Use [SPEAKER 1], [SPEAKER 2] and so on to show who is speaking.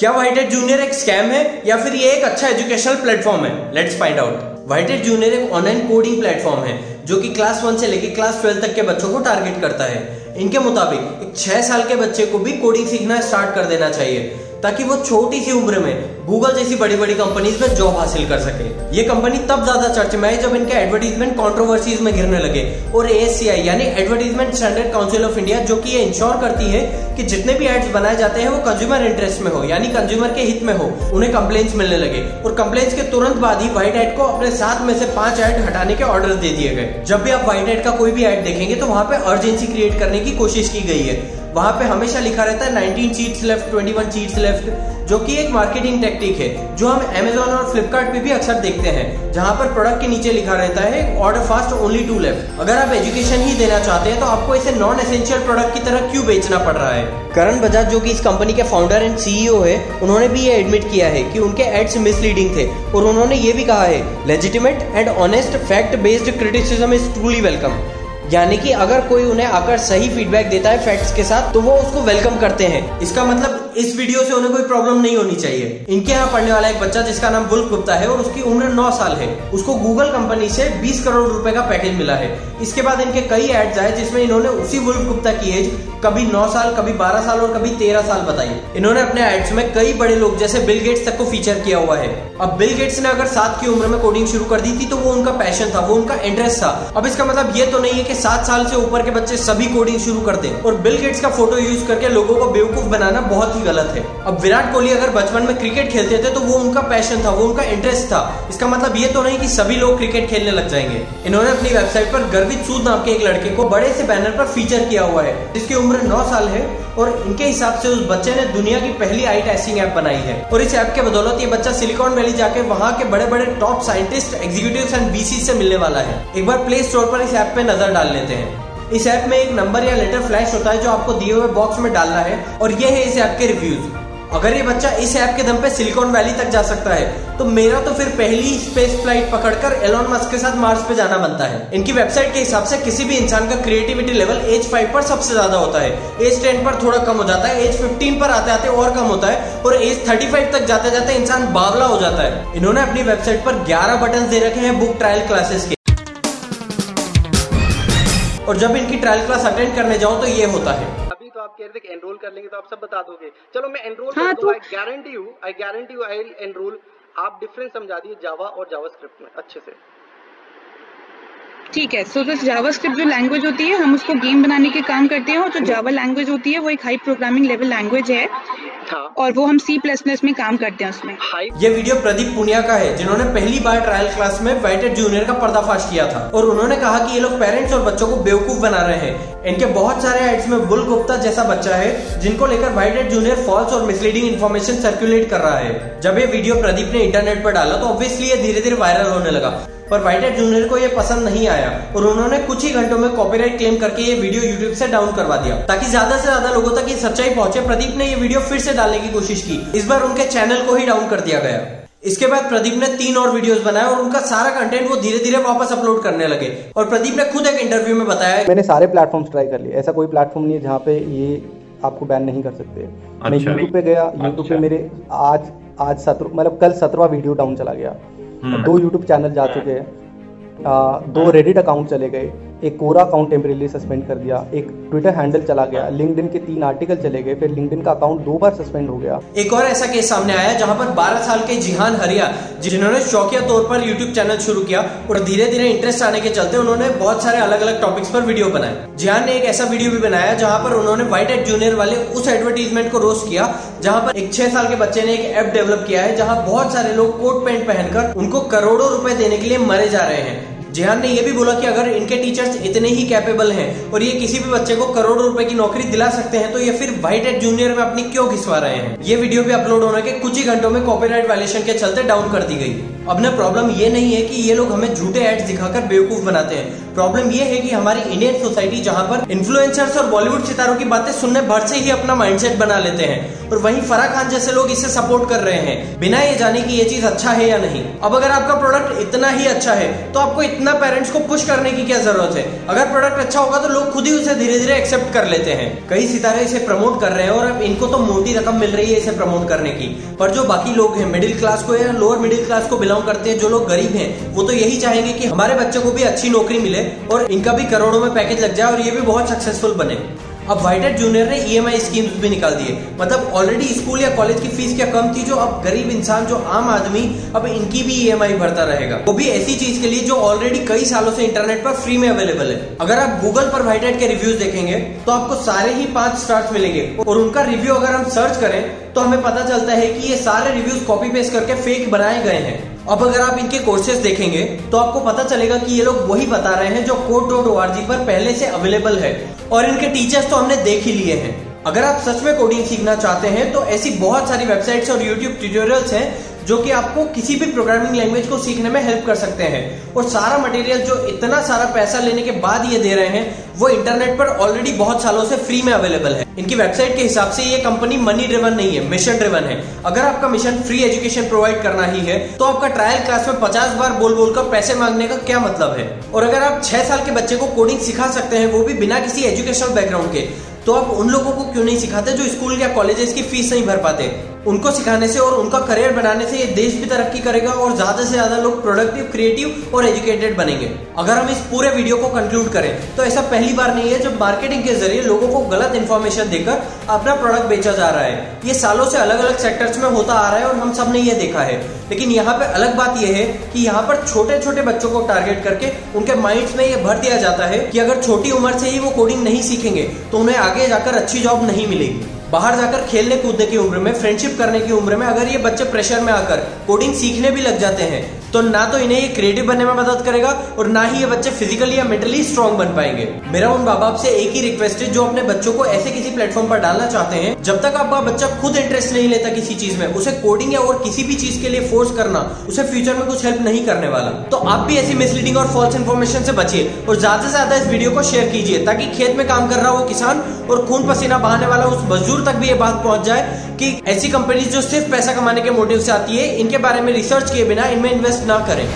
[SPEAKER 1] क्या white head junior एक scam है या फिर ये एक अच्छा एजुकेशनल प्लेटफॉर्म है? Let's find out White Hat Junior एक ऑनलाइन कोडिंग प्लेटफॉर्म है, जो कि क्लास वन से लेकर क्लास ट्वेल्व तक के बच्चों को टारगेट करता है। इनके मुताबिक एक छह साल के बच्चे को भी कोडिंग सीखना स्टार्ट कर देना चाहिए। ताकि वो छोटी सी उम्र में गूगल जैसी बड़ी बड़ी कंपनीज़ में जॉब हासिल कर सके। ये कंपनी तब ज़्यादा चर्च में आई जब इनके एडवर्टीजमेंट कंट्रोवर्सीज में घिरने लगे। और ए यानी advertisement standard council of India जो कि ये इंश्योर करती है कि जितने भी एड्स बनाए जाते हैं, वो कंज्यूमर इंटरेस्ट में हो, यानी कंज्यूमर के हित में हो, उन्हें कंप्लेन्स मिलने लगे। और कंप्लेन्स के तुरंत बाद ही व्हाइट एड को अपने साथ में से पाँच एड हटाने के ऑर्डर दे दिए गए। जब भी आप व्हाइट एड का कोई भी एड देखेंगे तो वहाँ पे अर्जेंसी क्रिएट करने की कोशिश की गई है। वहाँ पे हमेशा लिखा रहता है 19 सीट्स लेफ़्ट 21 सीट्स लेफ़्ट, जो कि एक मार्केटिंग टेक्निक है, जो हम अमेजोन और फ्लिपकार्ट भी अक्सर देखते हैं, जहाँ पर प्रोडक्ट के नीचे लिखा रहता है order fast only two left अगर आप एजुकेशन ही देना चाहते हैं तो आपको इसे नॉन एसेंशियल प्रोडक्ट की तरह क्यों बेचना पड़ रहा है? करण बजाज, जो कि इस कंपनी के फाउंडर एंड सीईओ है, उन्होंने भी ये एडमिट किया है कि उनके एड्स मिसलीडिंग थे, और उन्होंने ये भी कहा है legitimate and honest fact based criticism is truly welcome यानी कि अगर कोई उन्हें आकर सही फीडबैक देता है फैक्ट्स के साथ तो वो उसको वेलकम करते हैं। इसका मतलब इस वीडियो से उन्हें कोई प्रॉब्लम नहीं होनी चाहिए। इनके यहाँ पढ़ने वाला एक बच्चा, जिसका नाम बुल्क गुप्ता है, और उसकी उम्र नौ साल है। उसको गूगल कंपनी से 20 करोड़ रुपए का पैकेज मिला है। इसके बाद इनके कई एड्स आए, जिसमें इन्होंने उसी वुल्फ गुप्ता की एज कभी नौ साल, कभी बारह साल और कभी तेरह साल बताई। इन्होंने अपने एड्स में कई बड़े लोग, जैसे बिल गेट्स तक को फीचर किया हुआ है। अब बिल गेट्स ने अगर सात की उम्र में कोडिंग शुरू कर दी थी तो वो उनका पैशन था, वो उनका इंटरेस्ट था। अब इसका मतलब ये तो नहीं है कि सात साल से ऊपर के बच्चे सभी कोडिंग शुरू कर दें और बिल गेट्स का फ़ोटो यूज़ करके लोगों को बेवकूफ़ बनाना बहुत ही गलत है। अब विराट कोहली अगर बचपन में क्रिकेट खेलते थे तो वो उनका पैशन था, वो उनका इंटरेस्ट था। इसका मतलब ये तो नहीं कि सभी लोग क्रिकेट खेलने लग जाएँगे। इन्होंने अपनी वेबसाइट पर गर्वित सूद नाम के एक लड़के को बड़े से बैनर पर फीचर किया हुआ है, जिसकी उम्र नौ साल है और इनके हिसाब से उस बच्चे ने दुनिया की पहली आई टेस्टिंग ऐप बनाई है। और इस ऐप के बदौलत ये बच्चा सिलिकॉन वैली जाके वहाँ के बड़े बड़े top scientist executive and BC से मिलने वाला है। एक बार प्ले स्टोर पर इस ऐप पे नज़र डाल। लेते हैं। इस ऐप में एक नंबर या लेटर फ्लैश होता है जो आपको दिए हुए बॉक्स में डालना है, और ये है इस ऐप के रिव्यूज़। अगर ये बच्चा इस ऐप के दम पे सिलिकॉन वैली तक जा सकता है तो मेरा तो फिर पहली स्पेस फ़्लाइट पकड़कर एलॉन मस्क के साथ मार्स पे जाना बनता है। इनकी वेबसाइट के हिसाब से किसी भी इंसान का क्रिएटिविटी लेवल एज फाइव पर सबसे ज़्यादा होता है। एज टेन पर थोड़ा कम हो जाता है, एज फिफ्टीन पर आते आते और कम होता है, और एज थर्टी फाइव तक जाते जाते इंसान बावला हो जाता है। इन्होंने अपनी वेबसाइट पर ग्यारह बटन दे रखे हैं बुक ट्रायल क्लासेस के। और जब इनकी ट्रायल क्लास अटेंड करने जाऊँ तो ये होता है।
[SPEAKER 2] अभी तो आप कह रहे थे एनरोल कर लेंगे तो आप सब बता दोगे। चलो मैं एनरोल
[SPEAKER 3] हाँ, तो-
[SPEAKER 2] I guarantee you I guarantee you I enroll आप डिफरेंस समझा दिए जावा और जावास्क्रिप्ट में अच्छे से।
[SPEAKER 3] ठीक है सो तो जावास्क्रिप्ट जो लैंग्वेज होती है हम उसको गेम बनाने के काम करते हैं और जो जावा लैंग्वेज होती है वो एक हाई प्रोग्रामिंग लेवल लैंग्वेज है।
[SPEAKER 2] हाँ।
[SPEAKER 3] और वो हम सी प्लस प्लस में काम करते हैं उसमें।
[SPEAKER 1] ये वीडियो प्रदीप पुनिया का है जिन्होंने पहली बार ट्रायल क्लास में वाइटेड जूनियर का पर्दाफाश किया था। और उन्होंने कहा कि ये लोग पेरेंट्स और बच्चों को बेवकूफ़ बना रहे हैं। इनके बहुत सारे एड्स में बुल गुप्ता जैसा बच्चा है जिनको लेकर वाइटेड जूनियर फॉल्स और मिसलीडिंग इन्फॉर्मेशन सर्कुलेट कर रहा है। जब ये वीडियो प्रदीप ने इंटरनेट पर डाला तो ऑब्वियसली ये धीरे धीरे वायरल होने लगा। पर वाइटेड जूनियर को ये पसंद नहीं आया और उन्होंने कुछ ही घंटों में कॉपीराइट क्लेम करके ये वीडियो यूट्यूब से डाउन करवा दिया। ताकि ज़्यादा से ज़्यादा लोगों तक ये सच्चाई पहुँचे प्रदीप ने ये वीडियो फिर से डालने की कोशिश की। इस बार उनके चैनल को ही डाउन कर दिया गया। इसके बाद प्रदीप ने तीन और वीडियोस बनाए और उनका सारा कंटेंट वो धीरे धीरे वापस अपलोड करने लगे। और प्रदीप ने खुद एक इंटरव्यू में बताया
[SPEAKER 4] मैंने सारे प्लेटफॉर्म्स ट्राई कर लिए। ऐसा कोई प्लेटफॉर्म नहीं है जहाँ पे ये आपको बैन नहीं कर सकते।
[SPEAKER 5] अच्छा मैं।
[SPEAKER 4] यूट्यूब पे गया यूट्यूब पे
[SPEAKER 5] अच्छा।
[SPEAKER 4] मेरे आज आज सत्रह मतलब कल सत्रहवा वीडियो डाउन चला गया। दो यूट्यूब चैनल जा चुके हैं। दो रेडिट अकाउंट चले गए। एक कोरा अकाउंट टेम्परेली सस्पेंड कर दिया एक ट्विटर हैंडल चला गया लिंक्डइन के तीन आर्टिकल चले गए फिर लिंक्डइन का अकाउंट दो बार सस्पेंड हो गया।
[SPEAKER 1] एक और ऐसा केस सामने आया जहाँ पर 12 साल के जिहान हरिया जिन्होंने शौकिया तौर पर यूट्यूब चैनल शुरू किया और धीरे धीरे इंटरेस्ट आने के चलते उन्होंने बहुत सारे अलग अलग टॉपिक्स पर वीडियो बनाए। जिहान ने एक ऐसा वीडियो भी बनाया जहाँ पर उन्होंने व्हाइट एड जूनियर वाले उस एडवर्टीजमेंट को रोस्ट किया जहाँ पर एक छह साल के बच्चे ने एक ऐप डेवलप किया है जहाँ बहुत सारे लोग कोट पैंट पहनकर उनको करोड़ों रुपए देने के लिए मरे जा रहे हैं। जिहान ने यह भी बोला कि अगर इनके टीचर्स इतने ही कैपेबल हैं और ये किसी भी बच्चे को करोड़ों रुपए की नौकरी दिला सकते हैं तो ये फिर व्हाइट एड जूनियर में अपनी क्यों घिसवा रहे हैं? ये वीडियो भी अपलोड होने के कुछ ही घंटों में कॉपीराइट वायलेशन के चलते डाउन कर दी गई। अब ना प्रॉब्लम ये नहीं है कि ये लोग हमें झूठे एड्स दिखाकर बेवकूफ़ बनाते हैं। प्रॉब्लम ये है कि हमारी इंडियन सोसाइटी जहाँ पर इन्फ्लुएंसर्स और बॉलीवुड सितारों की बातें सुनने भर से ही अपना माइंडसेट बना लेते हैं। और वहीं फरा खान जैसे लोग इसे सपोर्ट कर रहे हैं, बिना ये जाने कि ये चीज़ अच्छा है या नहीं। अब अगर आपका प्रोडक्ट इतना ही अच्छा है तो आपको इतना पेरेंट्स को पुश करने की क्या ज़रूरत है? अगर प्रोडक्ट अच्छा होगा तो लोग खुद ही उसे धीरे धीरे एक्सेप्ट कर लेते हैं। कई सितारे इसे प्रमोट कर रहे हैं और अब इनको तो मोटी रकम मिल रही है इसे प्रमोट करने की। पर जो बाकी लोग हैं मिडिल क्लास को या लोअर मिडिल क्लास को बिलोंग करते हैं, जो लोग गरीब हैं, वो तो यही चाहेंगे कि हमारे बच्चों को भी अच्छी नौकरी मिले और इनका भी करोड़ों में पैकेज लग जाए और ये भी बहुत सक्सेसफुल बने। अब वाइटेड जूनियर ने ईएमआई स्कीम्स भी निकाल दिए। मतलब ऑलरेडी स्कूल या कॉलेज की फ़ीस क्या कम थी जो अब गरीब इंसान, जो आम आदमी, अब इनकी भी ईएमआई भरता रहेगा। वो भी ऐसी चीज़ के लिए जो ऑलरेडी कई सालों से इंटरनेट पर फ्री में अवेलेबल है। अगर आप गूगल पर वाइटेड के रिव्यूज़ देखेंगे तो आपको सारे ही पाँच स्टार्स मिलेंगे। और उनका रिव्यू अगर हम सर्च करें तो हमें पता चलता है कि ये सारे रिव्यूज़ कॉपी पेस्ट करके फेक बनाए गए हैं। अब अगर आप इनके कोर्सेज देखेंगे तो आपको पता चलेगा कि ये लोग वही बता रहे हैं जो कोड डॉट ओ पर पहले से अवेलेबल है। और इनके टीचर्स तो हमने देख ही लिए हैं। अगर आप सच में कोडिंग सीखना चाहते हैं तो ऐसी बहुत सारी वेबसाइट्स और यूट्यूब ट्यूटोरियल्स हैं जो कि आपको किसी भी प्रोग्रामिंग लैंग्वेज को सीखने में हेल्प कर सकते हैं। और सारा मटेरियल जो इतना सारा पैसा लेने के बाद ये दे रहे हैं, वो इंटरनेट पर ऑलरेडी बहुत सालों से फ्री में अवेलेबल है। इनकी वेबसाइट के हिसाब से ये कंपनी मनी ड्रिवन नहीं है मिशन ड्रिवन है। अगर आपका मिशन फ्री एजुकेशन प्रोवाइड करना ही है तो आपका ट्रायल क्लास में पचास बार बोल बोलकर पैसे मांगने का क्या मतलब है? और अगर आप छह साल के बच्चे को कोडिंग सिखा सकते हैं, वो भी बिना किसी एजुकेशनल बैकग्राउंड के तो आप उन लोगों को क्यों नहीं सिखाते जो स्कूल या कॉलेजेस की फ़ीस नहीं भर पाते? उनको सिखाने से और उनका करियर बनाने से ये देश भी तरक्की करेगा और ज़्यादा से ज़्यादा लोग प्रोडक्टिव क्रिएटिव और एजुकेटेड बनेंगे। अगर हम इस पूरे वीडियो को कंक्लूड करें तो ऐसा पहली बार नहीं है जब मार्केटिंग के ज़रिए लोगों को गलत इन्फॉर्मेशन देकर अपना प्रोडक्ट बेचा जा रहा है। ये सालों से अलग अलग सेक्टर्स में होता आ रहा है और हम सबने ये देखा है। लेकिन यहाँ पे अलग बात यह है कि यहाँ पर छोटे छोटे बच्चों को टारगेट करके उनके माइंड्स में ये भर दिया जाता है कि अगर छोटी उम्र से ही वो कोडिंग नहीं सीखेंगे तो उन्हें आगे जाकर अच्छी जॉब नहीं मिलेगी। बाहर जाकर खेलने कूदने की उम्र में फ्रेंडशिप करने की उम्र में, अगर ये बच्चे प्रेशर में आकर कोडिंग सीखने भी लग जाते हैं तो ना तो इन्हें ये क्रिएटिव बनने में मदद करेगा और ना ही ये बच्चे फिजिकली या मेंटली स्ट्रॉन्ग बन पाएँगे। मेरा उन बाप से एक ही रिक्वेस्ट है जो अपने बच्चों को ऐसे किसी प्लेटफॉर्म पर डालना चाहते हैं, जब तक आपका बच्चा खुद इंटरेस्ट नहीं लेता किसी चीज़ में, उसे कोडिंग या और किसी भी चीज़ के लिए फोर्स करना, उसे फ्यूचर में कुछ हेल्प नहीं करने वाला। तो आप भी ऐसी मिसलीडिंग और फॉल्स इन्फॉर्मेशन से बचिए और ज़्यादा से ज़्यादा इस वीडियो को शेयर कीजिए, ताकि खेत में काम कर रहा हो किसान और खून पसीना बहाने वाला उस मजदूर तक भी ये बात पहुँच जाए कि ऐसी कंपनीज़ जो सिर्फ़ पैसा कमाने के मोटिव से आती है, इनके बारे में रिसर्च किए बिना इनमें इन्वेस्ट ना करें।